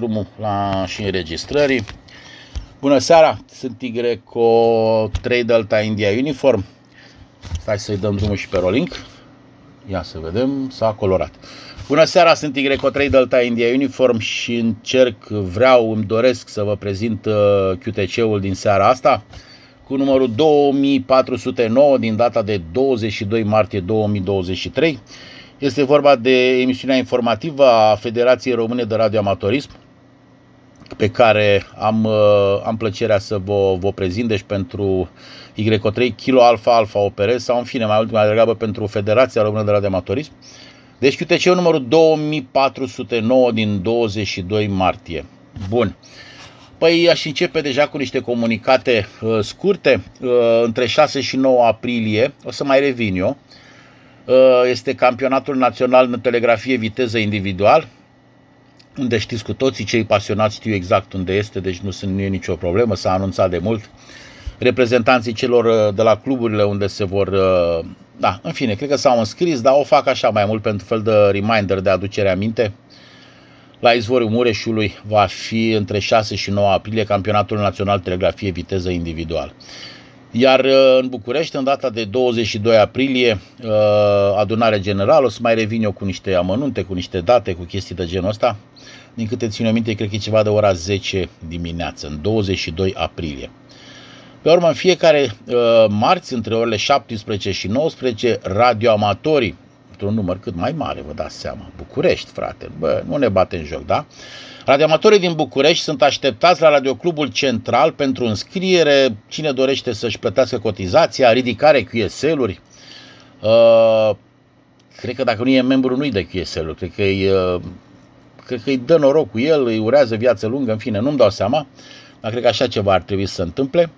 drumul la și înregistrării. Bună seara, sunt Igreco 3 Delta India Uniform. Stai să-i dăm drumul și pe rolling. Ia să vedem, s-a colorat. Bună seara, sunt Igreco 3 Delta India Uniform și încerc, vreau, îmi doresc să vă prezint uh, QTC-ul din seara asta cu numărul 2409 din data de 22 martie 2023. Este vorba de emisiunea informativă a Federației Române de Radioamatorism, pe care am, uh, am plăcerea să vă, vă prezint, deci pentru Y3 Kilo Alpha Alpha Operez sau în fine mai mult mai degrabă pentru Federația Română de Radioamatorism. Deci QTC numărul 2409 din 22 martie. Bun. Păi aș începe deja cu niște comunicate uh, scurte. Uh, între 6 și 9 aprilie, o să mai revin eu, uh, este campionatul național în telegrafie viteză individual, unde știți cu toții, cei pasionați știu exact unde este, deci nu, sunt, nu e nicio problemă, s-a anunțat de mult. Reprezentanții celor uh, de la cluburile unde se vor... Uh, da, în fine, cred că s-au înscris, dar o fac așa mai mult pentru fel de reminder, de aducere aminte. La izvorul Mureșului va fi între 6 și 9 aprilie campionatul național telegrafie viteză individual. Iar uh, în București, în data de 22 aprilie, adunare generală, o să mai revin eu cu niște amănunte, cu niște date, cu chestii de genul ăsta. Din câte țin eu minte, cred că e ceva de ora 10 dimineață, în 22 aprilie. Pe urmă, în fiecare uh, marți, între orele 17 și 19, radioamatorii, într-un număr cât mai mare, vă dați seama, București, frate, bă, nu ne bate în joc, da? Radioamatorii din București sunt așteptați la Radioclubul Central pentru înscriere, cine dorește să-și plătească cotizația, ridicare QSL-uri. Uh, cred că dacă nu e membru, nu-i de QSL-uri, cred că îi, uh, cred că îi dă noroc cu el, îi urează viață lungă, în fine, nu-mi dau seama, dar cred că așa ceva ar trebui să se întâmple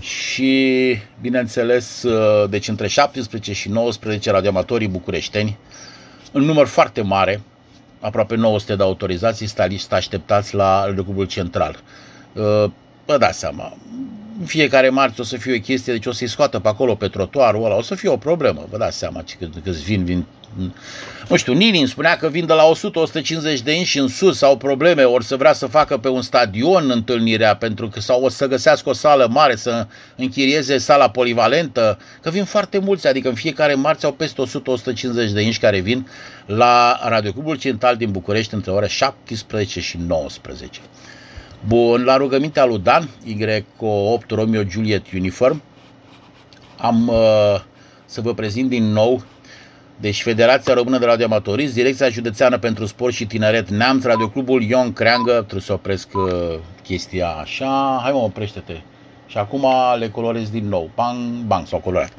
și, bineînțeles, uh, deci între 17 și 19 radioamatorii bucureșteni, în număr foarte mare, aproape 900 de autorizații, staliști așteptați la Clubul Central. Uh, vă dați seama, în fiecare marți o să fie o chestie, deci o să-i scoată pe acolo pe trotuarul ăla, o să fie o problemă, vă dați seama ce câți vin, vin nu știu, Nini îmi spunea că vin de la 100-150 de inși în sus, sau probleme, ori să vrea să facă pe un stadion întâlnirea, pentru că sau o să găsească o sală mare, să închirieze sala polivalentă, că vin foarte mulți, adică în fiecare marți au peste 100-150 de inși care vin la Radioclubul Central din București între ore 17 și 19. Bun, la rugămintea lui Dan, Y8 Romeo Juliet Uniform, am uh, să vă prezint din nou deci Federația Română de Radioamatorism, Direcția Județeană pentru Sport și Tineret Neamț, Radioclubul Ion Creangă, trebuie să opresc uh, chestia așa, hai mă, oprește-te. Și acum le colorez din nou, bang, bang, s-au colorat.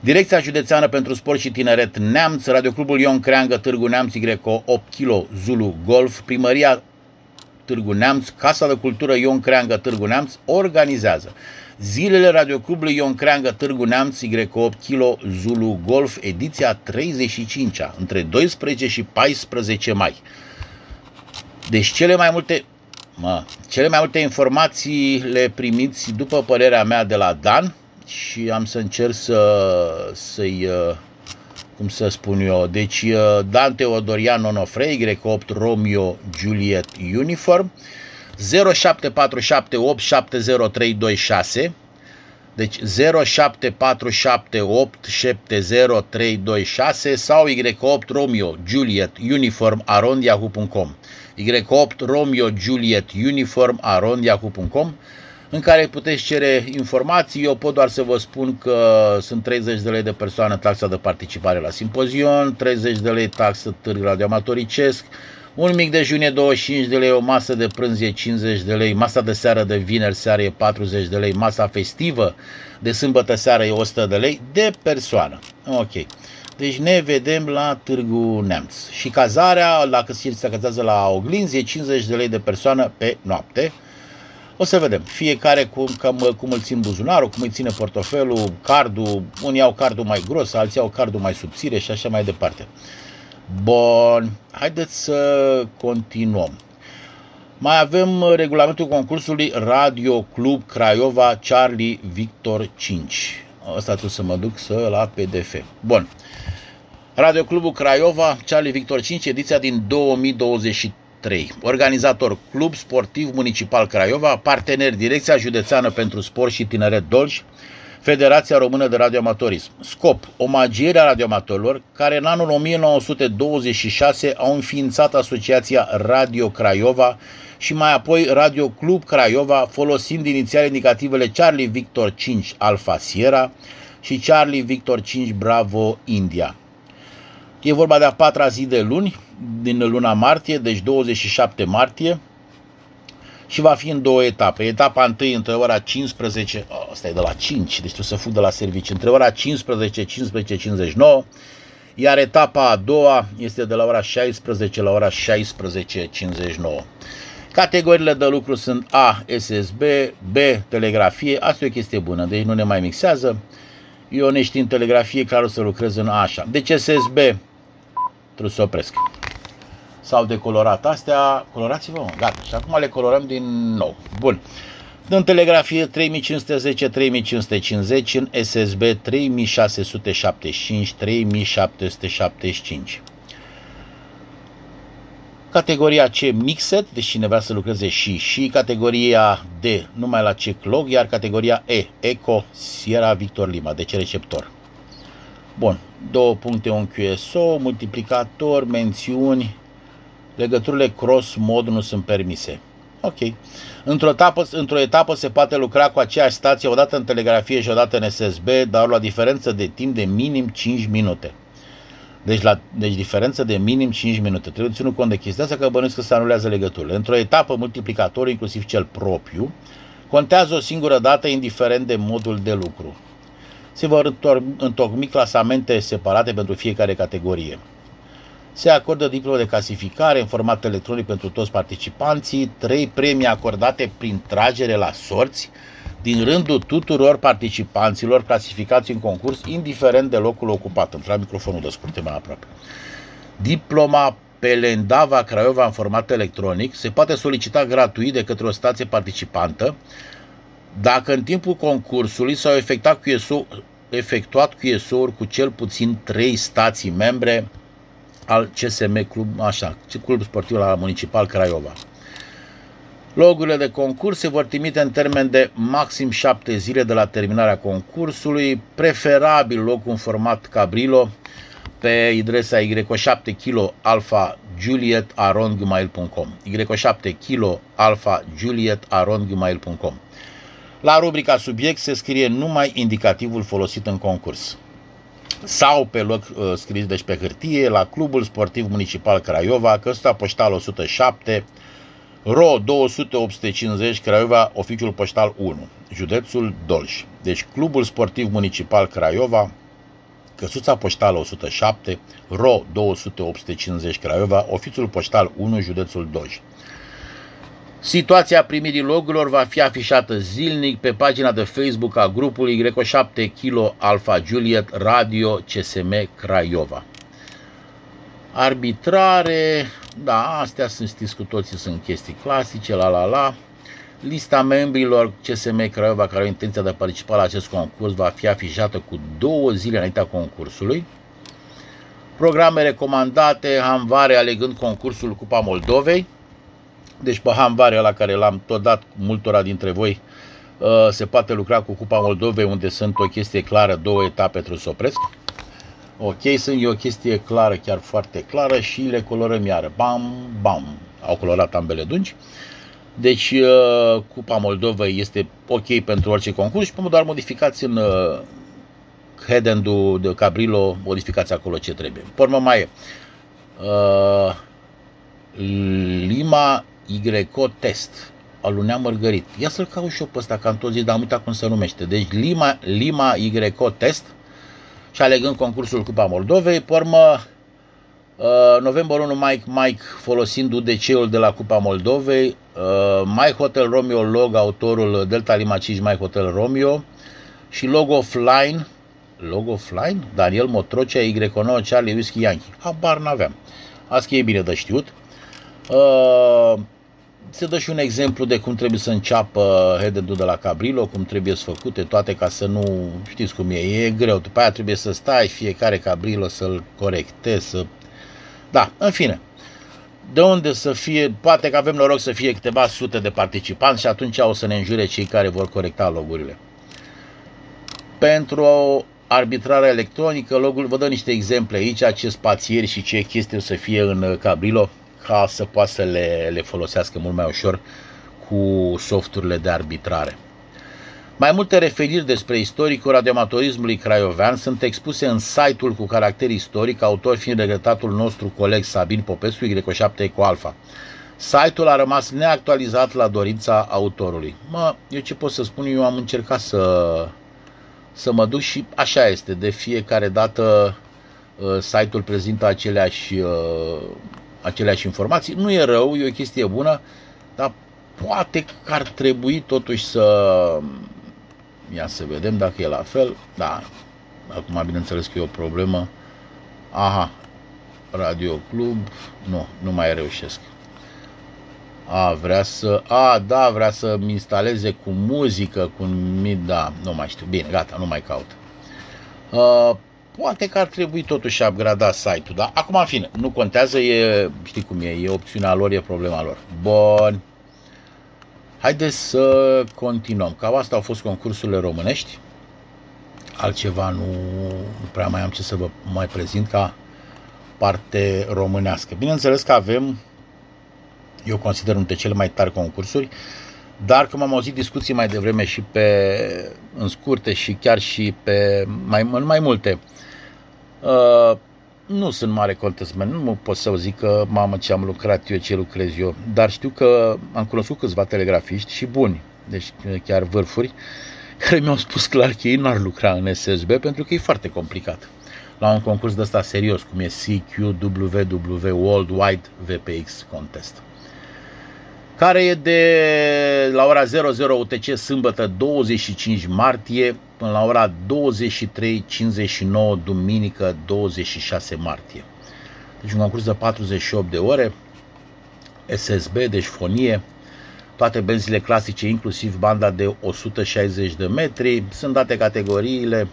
Direcția Județeană pentru Sport și Tineret Neamț, Radioclubul Ion Creangă, Târgu Neamț, Y 8 kg Zulu Golf, Primăria Târgu Neamț, Casa de Cultură Ion Creangă, Târgu Neamț, organizează Zilele Radioclubului Ion Creangă Târgu Neamț Y8 Kilo Zulu Golf, ediția 35-a, între 12 și 14 mai. Deci cele mai multe mă, cele mai multe informații le primiți, după părerea mea, de la Dan și am să încerc să, să-i, uh, cum să spun eu, deci uh, Dan Teodorian Onofre, Y8 Romeo Juliet Uniform, 0747870326 deci 0747870326 sau Y8 Romeo Juliet Uniform arondiacu.com Y8 Romeo Juliet Uniform arondiacu.com în care puteți cere informații. Eu pot doar să vă spun că sunt 30 de lei de persoană taxa de participare la simpozion, 30 de lei taxă târg radioamatoricesc, un mic dejun e 25 de lei, o masă de prânz e 50 de lei, masa de seară de vineri seară e 40 de lei, masa festivă de sâmbătă seară e 100 de lei de persoană. Ok. Deci ne vedem la Târgu Neamț. Și cazarea, dacă se cazează la oglinzi, e 50 de lei de persoană pe noapte. O să vedem. Fiecare cum, cum, cum îl țin buzunarul, cum îi ține portofelul, cardul. Unii au cardul mai gros, alții au cardul mai subțire și așa mai departe. Bun, haideți să continuăm. Mai avem regulamentul concursului Radio Club Craiova Charlie Victor 5. Asta trebuie să mă duc să la PDF. Bun. Radio Clubul Craiova Charlie Victor 5, ediția din 2023 3. Organizator Club Sportiv Municipal Craiova, partener Direcția Județeană pentru Sport și Tineret Dolj, Federația Română de Radioamatorism. Scop: omagierea radioamatorilor care în anul 1926 au înființat Asociația Radio Craiova și mai apoi Radio Club Craiova, folosind inițial indicativele Charlie Victor 5 Alpha Sierra și Charlie Victor 5 Bravo India. E vorba de a patra zi de luni, din luna martie, deci 27 martie, și va fi în două etape. Etapa întâi între ora 15, oh, asta e de la 5, deci trebuie să fug de la serviciu, între ora 15, 15, 59, iar etapa a doua este de la ora 16 la ora 16.59. Categoriile de lucru sunt A, SSB, B, telegrafie, asta e o chestie bună, deci nu ne mai mixează. Eu neștiind telegrafie, clar o să lucrez în A așa. Deci SSB, trebuie să opresc. S-au decolorat astea, colorați-vă, mă, gata. Și acum le colorăm din nou. Bun. În telegrafie 3510-3550, în SSB 3675-3775. Categoria C mixed, deci cine vrea să lucreze și și, categoria D numai la C clog, iar categoria E, Eco, Sierra Victor Lima, deci receptor. Bun, două puncte, un QSO, multiplicator, mențiuni, legăturile cross-mod nu sunt permise. Ok. Într-o etapă, într-o etapă se poate lucra cu aceeași stație odată în telegrafie și odată în SSB, dar la diferență de timp de minim 5 minute. Deci, la, deci diferență de minim 5 minute. Trebuie ținut cont de chestia asta că bănuiesc că se anulează legăturile. Într-o etapă, multiplicatorul, inclusiv cel propriu, contează o singură dată, indiferent de modul de lucru. Se vor întocmi clasamente separate pentru fiecare categorie. Se acordă diplomă de clasificare în format electronic pentru toți participanții, trei premii acordate prin tragere la sorți, din rândul tuturor participanților clasificați în concurs, indiferent de locul ocupat. Îmi trag microfonul de scurte mai aproape. Diploma Pelendava Craiova în format electronic se poate solicita gratuit de către o stație participantă dacă în timpul concursului s-au efectuat QSO, efectuat QSO-uri cu cel puțin 3 stații membre al CSM Club, așa, Club Sportiv la Municipal Craiova. Logurile de concurs se vor trimite în termen de maxim 7 zile de la terminarea concursului, preferabil log în format Cabrilo pe adresa y7 kilo alfa juliet arondgmail.com y7 kilo alfa juliet arondgmail.com La rubrica subiect se scrie numai indicativul folosit în concurs sau pe loc uh, scris deci pe hârtie la Clubul Sportiv Municipal Craiova, căsuța poștală 107 RO 200 Craiova, oficiul poștal 1, județul Dolj. Deci Clubul Sportiv Municipal Craiova, căsuța poștală 107, RO 200 Craiova, oficiul poștal 1, județul Dolj. Situația primirii logurilor va fi afișată zilnic pe pagina de Facebook a grupului Y7 Kilo Alpha Juliet Radio CSM Craiova. Arbitrare, da, astea sunt, știți cu toții, sunt chestii clasice, la la la. Lista membrilor CSM Craiova care au intenția de a participa la acest concurs va fi afișată cu două zile înaintea concursului. Programe recomandate, Hamvare alegând concursul Cupa Moldovei. Deci pe Hamvare la care l-am tot dat multora dintre voi, uh, se poate lucra cu Cupa Moldovei unde sunt o chestie clară, două etape trebuie să opresc. Ok, sunt o chestie clară, chiar foarte clară și le colorăm iară. Bam, bam. Au colorat ambele dungi. Deci, uh, Cupa Moldovei este ok pentru orice concurs și doar modificați în uh, head de Cabrilo, modificați acolo ce trebuie. Pormă mai e. Uh, Lima YCO Test al lui Mărgărit. Ia să-l caut și eu pe ăsta, că am tot zis, dar am uitat cum se numește. Deci Lima, Lima YCO Test și alegând concursul Cupa Moldovei. Pe urmă, uh, November 1 Mike Mike folosind UDC-ul de la Cupa Moldovei, uh, Mike Hotel Romeo log, autorul Delta Lima 5 Mike Hotel Romeo și logo offline, logo offline, Daniel Motrocea, Y9 Charlie Whisky Yankee. Habar n-aveam. Asta e bine de știut. Uh, se dă și un exemplu de cum trebuie să înceapă head de la Cabrilo, cum trebuie să făcute toate ca să nu, știți cum e, e greu. După aia trebuie să stai fiecare Cabrilo să-l corectezi, să... Da, în fine. de unde să fie, poate că avem noroc să fie câteva sute de participanți și atunci o să ne înjure cei care vor corecta logurile. Pentru arbitrarea electronică, logul, vă dau niște exemple aici, ce spațieri și ce chestii o să fie în Cabrilo, ca să poată să le, le folosească mult mai ușor cu softurile de arbitrare. Mai multe referiri despre istoricul radioamatorismului craiovean sunt expuse în site-ul cu caracter istoric, autor fiind regretatul nostru coleg Sabin Popescu, Y7 Eco Alpha. Site-ul a rămas neactualizat la dorința autorului. Mă, eu ce pot să spun, eu am încercat să, să mă duc și așa este. De fiecare dată uh, site-ul prezintă aceleași, uh, aceleași informații. Nu e rău, e o chestie bună, dar poate că ar trebui totuși să Ia să vedem dacă e la fel. Da, acum bineînțeles că e o problemă. Aha, Radio Club. Nu, nu mai reușesc. A, vrea să... A, da, vrea să-mi instaleze cu muzică, cu... Da, nu mai știu. Bine, gata, nu mai caut. Uh, poate că ar trebui totuși upgrada site-ul, da? Acum, în fine, nu contează, e, știi cum e, e opțiunea lor, e problema lor. Bun. Haideți să continuăm. Cam asta au fost concursurile românești. Altceva nu, nu prea mai am ce să vă mai prezint ca parte românească. Bineînțeles că avem, eu consider, unul dintre cele mai tari concursuri, dar cum am auzit discuții mai devreme și pe în scurte și chiar și pe mai, în mai multe, uh, nu sunt mare contestment, nu pot să zic că mamă ce am lucrat eu, ce lucrez eu, dar știu că am cunoscut câțiva telegrafiști și buni, deci chiar vârfuri, care mi-au spus clar că ei nu ar lucra în SSB pentru că e foarte complicat. La un concurs de ăsta serios, cum e CQWW Worldwide VPX Contest care e de la ora 00 UTC sâmbătă 25 martie până la ora 23.59 duminică 26 martie. Deci un concurs de 48 de ore, SSB, deci fonie, toate benzile clasice, inclusiv banda de 160 de metri, sunt date categoriile,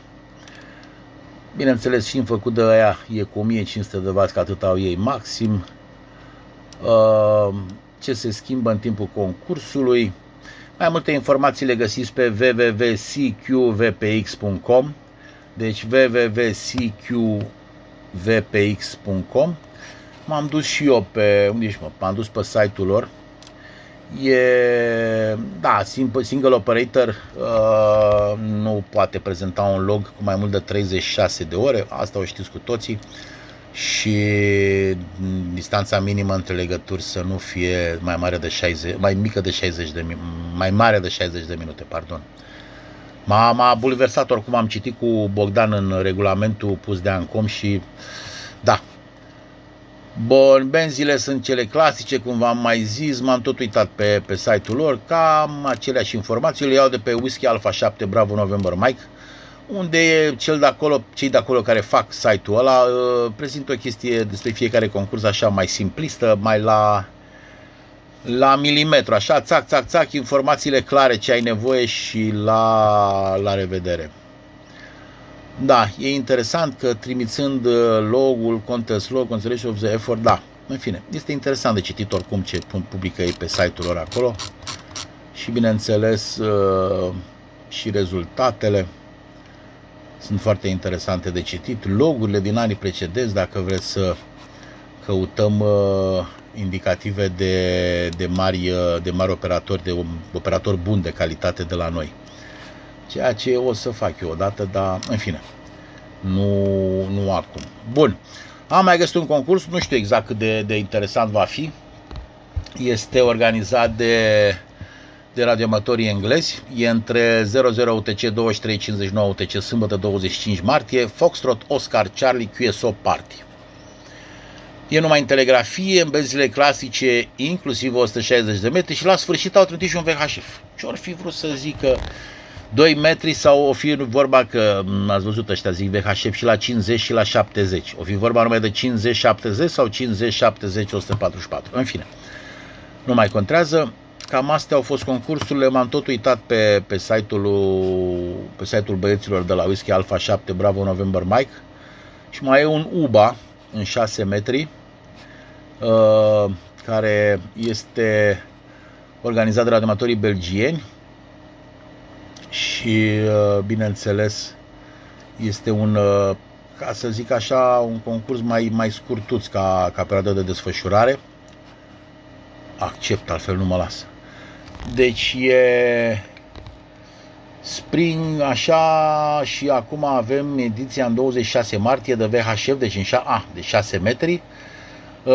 bineînțeles și în făcut de aia e cu 1500 de W, că atât au ei maxim, uh, ce se schimbă în timpul concursului. Mai multe informații le găsiți pe www.cqvpx.com deci www.cqvpx.com M-am dus și eu pe, unde mă, m-am dus pe site-ul lor. E, da, single operator uh, nu poate prezenta un log cu mai mult de 36 de ore, asta o știți cu toții. Uh, și distanța minimă între legături să nu fie mai mare de 60, mai mică de 60 de mai mare de 60 de minute, pardon. M-a, m-a bulversat oricum am citit cu Bogdan în regulamentul pus de Ancom și da. Bun, benzile sunt cele clasice, cum v-am mai zis, m-am tot uitat pe, pe site-ul lor, cam aceleași informații, le iau de pe Whisky Alpha 7 Bravo November Mike, unde cel de acolo, cei de acolo care fac site-ul ăla uh, prezintă o chestie despre fiecare concurs așa mai simplistă, mai la la milimetru, așa, țac, țac, țac, informațiile clare ce ai nevoie și la, la revedere. Da, e interesant că trimițând uh, logul, contest log, consideration of the effort, da, în fine, este interesant de citit oricum ce publică ei pe site-ul lor acolo și bineînțeles uh, și rezultatele sunt foarte interesante de citit. Logurile din anii precedenți, dacă vreți să căutăm uh, indicative de, de, mari, uh, de mari operatori, de operatori buni de calitate de la noi. Ceea ce o să fac eu odată, dar în fine, nu, nu acum. Bun, am mai găsit un concurs, nu știu exact cât de, de interesant va fi. Este organizat de de radioamatorii englezi. E între 00 UTC 2359 UTC sâmbătă 25 martie, Foxtrot Oscar Charlie QSO Party. E numai în telegrafie, în benzile clasice, inclusiv 160 de metri și la sfârșit au trântit și un VHF. Ce ori fi vrut să zică 2 metri sau o fi vorba că, ați văzut ăștia zic VHF și la 50 și la 70. O fi vorba numai de 50-70 sau 50-70-144. În fine, nu mai contează. Cam astea au fost concursurile, m-am tot uitat pe, pe site-ul pe site-ul băieților de la Whisky Alpha 7 Bravo November Mike și mai e un UBA în 6 metri uh, care este organizat de radioamatorii belgieni și, uh, bineînțeles, este un, uh, ca să zic așa, un concurs mai, mai scurtuț ca, ca perioadă de desfășurare. Accept, altfel nu mă las. Deci e Spring așa și acum avem ediția în 26 martie de VHF, deci în 6, a, de 6 metri. Uh,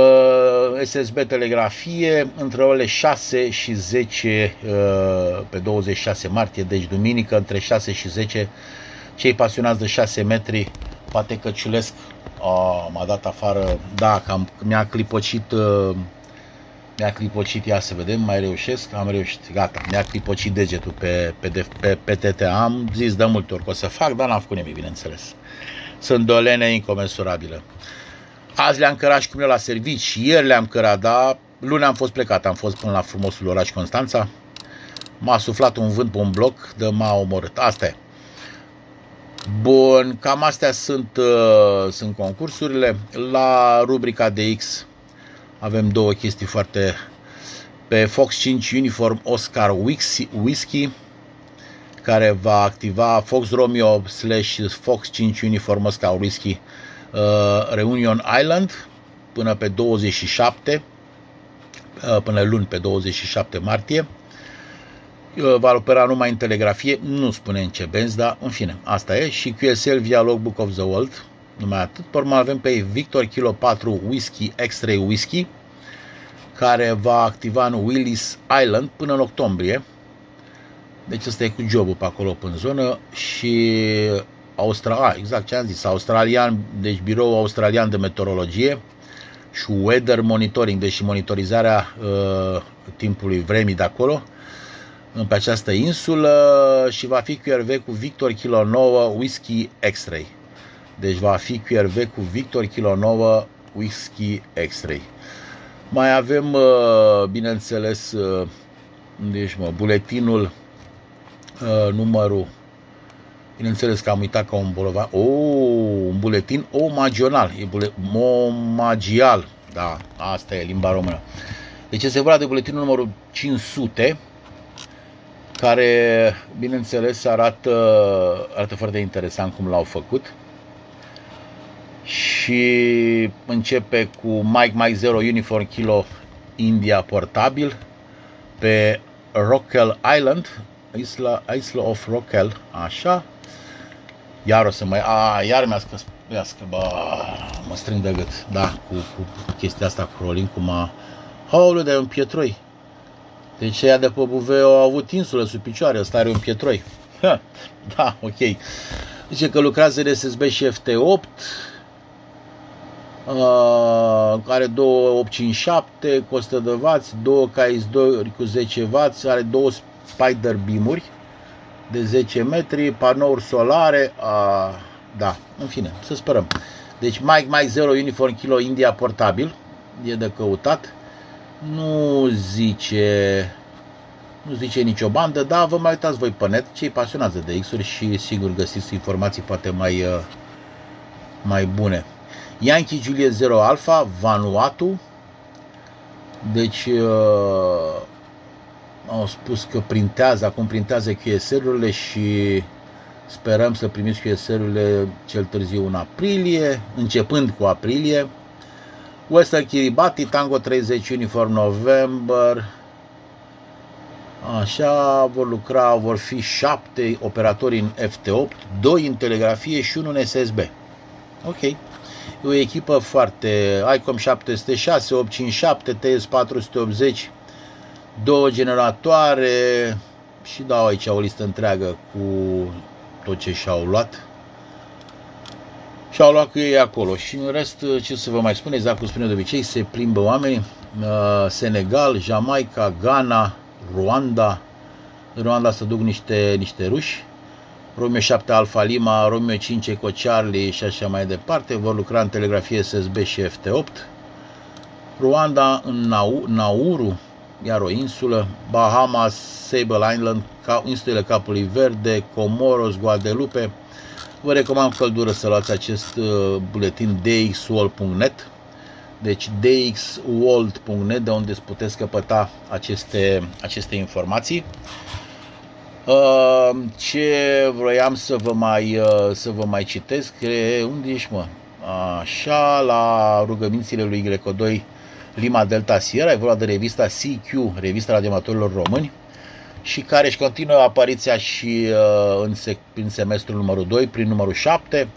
SSB telegrafie între orele 6 și 10 uh, pe 26 martie, deci duminică între 6 și 10 cei pasionați de 6 metri poate că ciulesc oh, m-a dat afară, da, cam mi-a clipocit uh, mi-a clipocit, ia să vedem, mai reușesc, am reușit, gata, mi-a clipocit degetul pe, pe, pe, pe TT, am zis de multe ori că o să fac, dar n-am făcut nimic, bineînțeles. Sunt dolene incomensurabilă. Azi le-am cărat și cum eu la servici și ieri le-am cărat, dar luni am fost plecat, am fost până la frumosul oraș Constanța. M-a suflat un vânt pe un bloc de m-a omorât. Asta e. Bun, cam astea sunt, uh, sunt concursurile. La rubrica de X avem două chestii foarte... Pe Fox 5 Uniform Oscar Whisky, care va activa Fox Romeo slash Fox 5 Uniform Oscar Whisky uh, Reunion Island până pe 27, uh, până luni pe 27 martie. Uh, va opera numai în telegrafie, nu spune în ce benzi, dar în fine, asta e. Și QSL via Logbook of the World, numai atât. Pe urmă avem pe Victor Kilo 4 Whisky X-Ray Whisky, care va activa în Willis Island până în octombrie. Deci ăsta e cu jobul pe acolo, în zonă și Austra, exact ce am zis, australian, deci birou australian de meteorologie și weather monitoring, deci monitorizarea uh, timpului vremii de acolo pe această insulă și va fi QRV cu Victor Kilo 9 Whisky X-Ray. Deci va fi QRV cu Victor Kilo 9 Whisky X-Ray. Mai avem, uh, bineînțeles, uh, deci, mă, buletinul uh, numărul Bineînțeles că am uitat ca un bolovan. O, un buletin omagional. E bule, omagial. Da, asta e limba română. Deci este vorba de buletinul numărul 500, care, bineînțeles, arată, arată foarte interesant cum l-au făcut. Și începe cu Mike Mike Zero Uniform Kilo India portabil pe Rockell Island, Isla, Isla of Rockell, așa. Iar o să mai... A, iar mi-a scăs... bă, mă strâng de gât. Da, cu, cu chestia asta cu rolling, cum a... Haulu, dar e un pietroi. Deci ea de pe Buveu au avut insulă sub picioare, ăsta are un pietroi. Ha, da, ok. Zice că lucrează RSSB și FT8, uh, are două 857 cu 100 de W, două KS2 cu 10 W, are două Spider beam de 10 metri, panouri solare, uh, da, în fine, să sperăm. Deci Mike Mike 0 Uniform Kilo India portabil, e de căutat nu zice nu zice nicio bandă, dar vă mai uitați voi pe net, cei pasionați de X-uri și sigur găsiți informații poate mai, uh, mai bune. Yankee Juliet 0 Alpha, Vanuatu, deci uh, au spus că printează, acum printează QSL-urile și sperăm să primiți QSL-urile cel târziu în aprilie, începând cu aprilie. Western Kiribati, Tango 30 Uniform November. Așa, vor lucra, vor fi șapte operatori în FT8, doi în telegrafie și unul în SSB. Ok. E o echipă foarte... ICOM 706, 857, TS 480, două generatoare și dau aici o listă întreagă cu tot ce și-au luat și au luat cu ei acolo. Și în rest, ce să vă mai spun, exact cum spune de obicei, se plimbă oameni. Uh, Senegal, Jamaica, Ghana, Rwanda. În Rwanda să duc niște, niște ruși. Romeo 7 Alfa Lima, Romeo 5 Eco Charlie și așa mai departe. Vor lucra în telegrafie SSB și FT8. Rwanda în Nauru, iar o insulă. Bahamas, Sable Island, insulele Capului Verde, Comoros, Guadeloupe, Vă recomand căldură să luați acest uh, buletin dxwall.net deci dxworld.net de unde puteți căpăta aceste, aceste informații. Uh, ce vroiam să vă mai, uh, să vă mai citesc, unde ești mă? Așa, la rugămințile lui Greco 2 Lima Delta Sierra, e vorba de revista CQ, revista radiomatorilor români, și care își continuă apariția și uh, în, se- în semestrul numărul 2, prin numărul 7.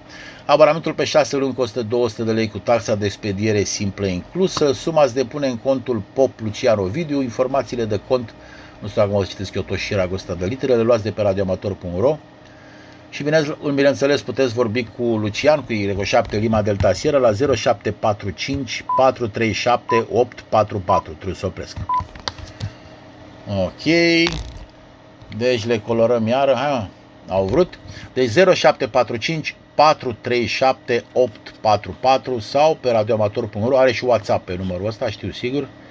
Abonamentul pe 6 luni costă 200 de lei cu taxa de expediere simplă inclusă. Suma se depune în contul Pop Lucian Ovidiu. Informațiile de cont, nu știu dacă mă citesc eu tot și ăsta de litere, le luați de pe radioamator.ro. Și bine, bineînțeles puteți vorbi cu Lucian, cu Y7 Lima Delta Sierra la 0745 437 844. Trebuie să opresc. Ok. Deci le colorăm iară. Hai, au vrut. Deci 0745 437 844 sau pe radioamator.ro are și WhatsApp pe numărul ăsta, știu sigur. Uh,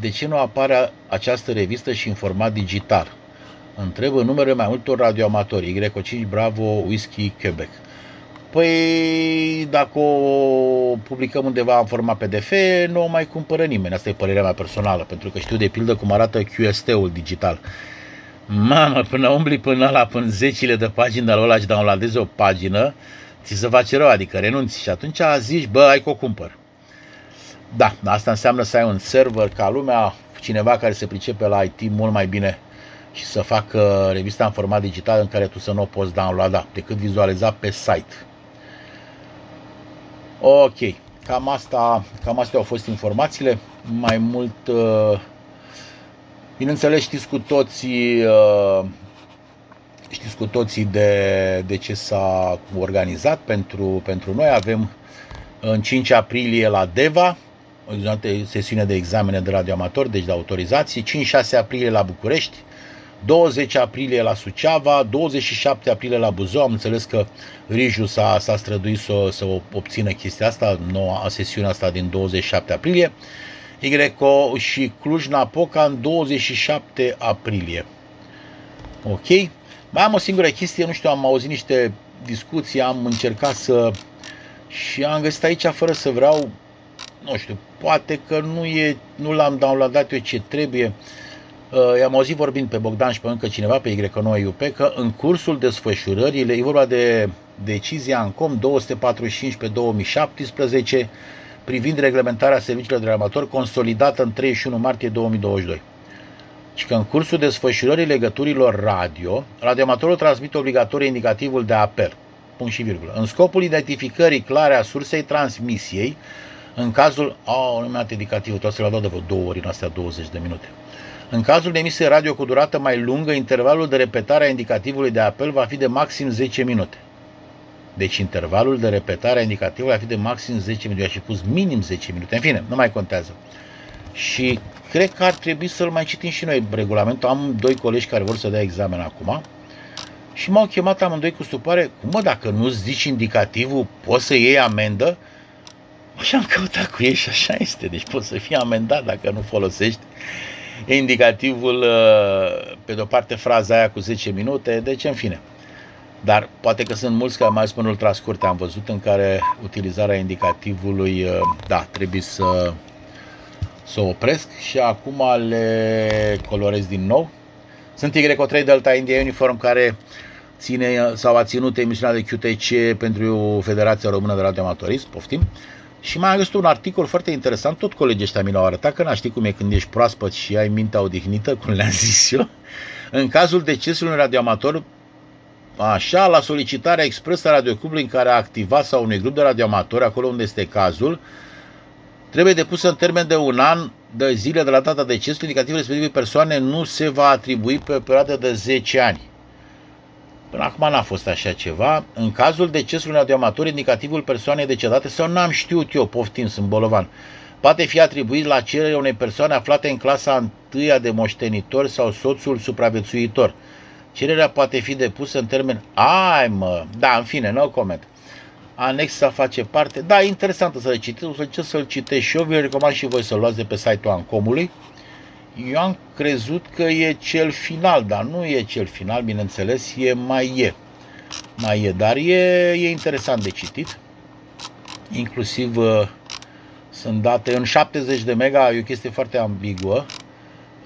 de ce nu apare această revistă și în format digital? Întreb în numele mai multor radioamatori, Y5 Bravo Whisky Quebec. Păi, dacă o publicăm undeva în format PDF, nu o mai cumpără nimeni. Asta e părerea mea personală, pentru că știu de pildă cum arată QST-ul digital. Mamă, până umbli până la până zecile de pagini de la ăla și downloadezi o pagină, ți se face rău, adică renunți și atunci zici, bă, ai că o cumpăr. Da, asta înseamnă să ai un server ca lumea, cineva care se pricepe la IT mult mai bine și să facă revista în format digital în care tu să nu o poți downloada, decât vizualiza pe site. Ok, cam, asta, cam astea au fost informațiile. Mai mult, uh, bineînțeles, știți cu toții, uh, știți cu toții de, de ce s-a organizat pentru, pentru noi. Avem în 5 aprilie la Deva, o sesiune de examene de radioamator, deci de autorizații, 5-6 aprilie la București, 20 aprilie la Suceava, 27 aprilie la Buzău, am înțeles că Riju s-a, s-a străduit să, să obțină chestia asta, noua sesiune asta din 27 aprilie, Greco și Cluj-Napoca în 27 aprilie. Ok? Mai am o singură chestie, nu știu, am auzit niște discuții, am încercat să... și am găsit aici fără să vreau, nu știu, poate că nu, e, nu l-am downloadat eu ce trebuie, Uh, i-am auzit vorbind pe Bogdan și pe încă cineva pe Y9UP că în cursul desfășurării, e vorba de decizia ANCOM 245 pe 2017 privind reglementarea serviciilor de amator consolidată în 31 martie 2022. Și că în cursul desfășurării legăturilor radio, radioamatorul transmite obligatoriu indicativul de apel, punct și virgulă, în scopul identificării clare a sursei transmisiei, în cazul, oh, nu mi-a indicativul, tot să l-a dat de vreo două ori în astea 20 de minute. În cazul de emisie radio cu durată mai lungă, intervalul de repetare a indicativului de apel va fi de maxim 10 minute. Deci intervalul de repetare a indicativului va fi de maxim 10 minute. Eu și pus minim 10 minute. În fine, nu mai contează. Și cred că ar trebui să-l mai citim și noi regulamentul. Am doi colegi care vor să dea examen acum și m-au chemat amândoi cu stupare. Cum mă, dacă nu zici indicativul, poți să iei amendă? Așa am căutat cu ei și așa este. Deci poți să fii amendat dacă nu folosești indicativul, uh, pe de-o parte fraza aia cu 10 minute, deci în fine. Dar poate că sunt mulți care mai spun ultra scurte, am văzut în care utilizarea indicativului, uh, da, trebuie să, să o opresc și acum le colorez din nou. Sunt Y3 Delta India Uniform care ține sau a ținut emisiunea de QTC pentru Federația Română de Radioamatorism, poftim. Și mai am găsit un articol foarte interesant, tot colegii ăștia mi l-au arătat, că n ști cum e când ești proaspăt și ai mintea odihnită, cum le-am zis eu. În cazul decesului unui radioamator, așa, la solicitarea expresă a radioclubului în care a activat sau unui grup de radioamatori, acolo unde este cazul, trebuie depusă în termen de un an de zile de la data decesului, indicativ respectiv persoane nu se va atribui pe o perioadă de 10 ani. Până acum n-a fost așa ceva. În cazul decesului unui radioamator, indicativul persoanei decedate, sau n-am știut eu, poftim, sunt bolovan, poate fi atribuit la cererea unei persoane aflate în clasa întâia de moștenitor sau soțul supraviețuitor. Cererea poate fi depusă în termen... Ai, mă! Da, în fine, nu coment. Anexa face parte... Da, interesant să-l citesc, să să-l citesc și eu. Vi recomand și voi să-l luați de pe site-ul Ancomului eu am crezut că e cel final, dar nu e cel final, bineînțeles, e mai e. Mai e, dar e, e interesant de citit. inclusiv uh, sunt date în 70 de mega, e o chestie foarte ambiguă.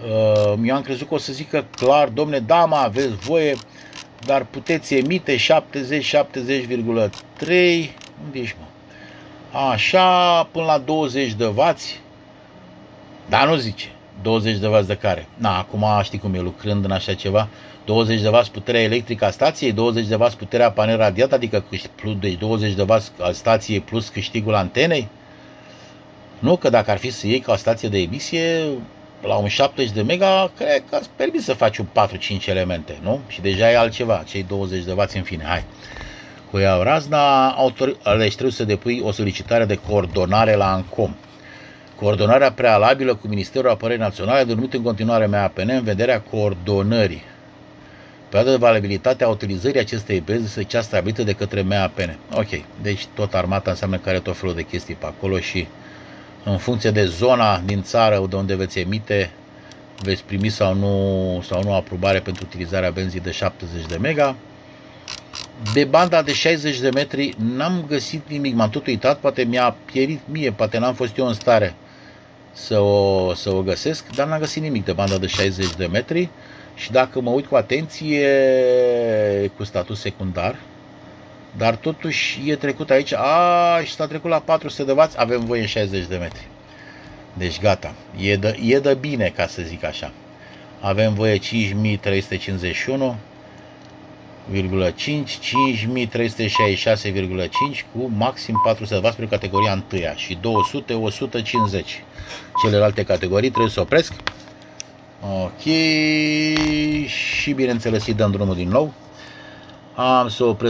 Uh, eu am crezut că o să zică clar, domne, da, mă, aveți voie, dar puteți emite 70, 70,3, unde ești, mă? Așa, până la 20 de vați, dar nu zice. 20 de vați de care? Na, acum știi cum e lucrând în așa ceva. 20 de vați puterea electrică a stației, 20 de vați puterea panel radiat, adică plus, deci 20 de vați a stației plus câștigul antenei. Nu, că dacă ar fi să iei ca o stație de emisie, la un 70 de mega, cred că îți permis să faci un 4-5 elemente, nu? Și deja e altceva, cei 20 de vați în fine, hai. Cu ea razna, autor... deci trebuie să depui o solicitare de coordonare la ANCOM. Coordonarea prealabilă cu Ministerul Apărării Naționale, denumit în continuare MAPN, în vederea coordonării. Perioada de valabilitate a utilizării acestei benzi este cea stabilită de către MAPN. Ok, deci tot armata înseamnă că are tot felul de chestii pe acolo și în funcție de zona din țară de unde veți emite, veți primi sau nu, sau nu aprobare pentru utilizarea benzii de 70 de mega. De banda de 60 de metri n-am găsit nimic, m-am tot uitat, poate mi-a pierit mie, poate n-am fost eu în stare să o, să o găsesc, dar n-am găsit nimic de banda de 60 de metri și dacă mă uit cu atenție cu status secundar, dar totuși e trecut aici, a, și s-a trecut la 400 de W, avem voie în 60 de metri. Deci gata, e de, e de bine ca să zic așa. Avem voie 5351, 5366,5 cu maxim 400 W pentru categoria 1 și 200 150. Celelalte categorii trebuie să opresc. Ok. Și bineînțeles îi dăm drumul din nou. Am să opresc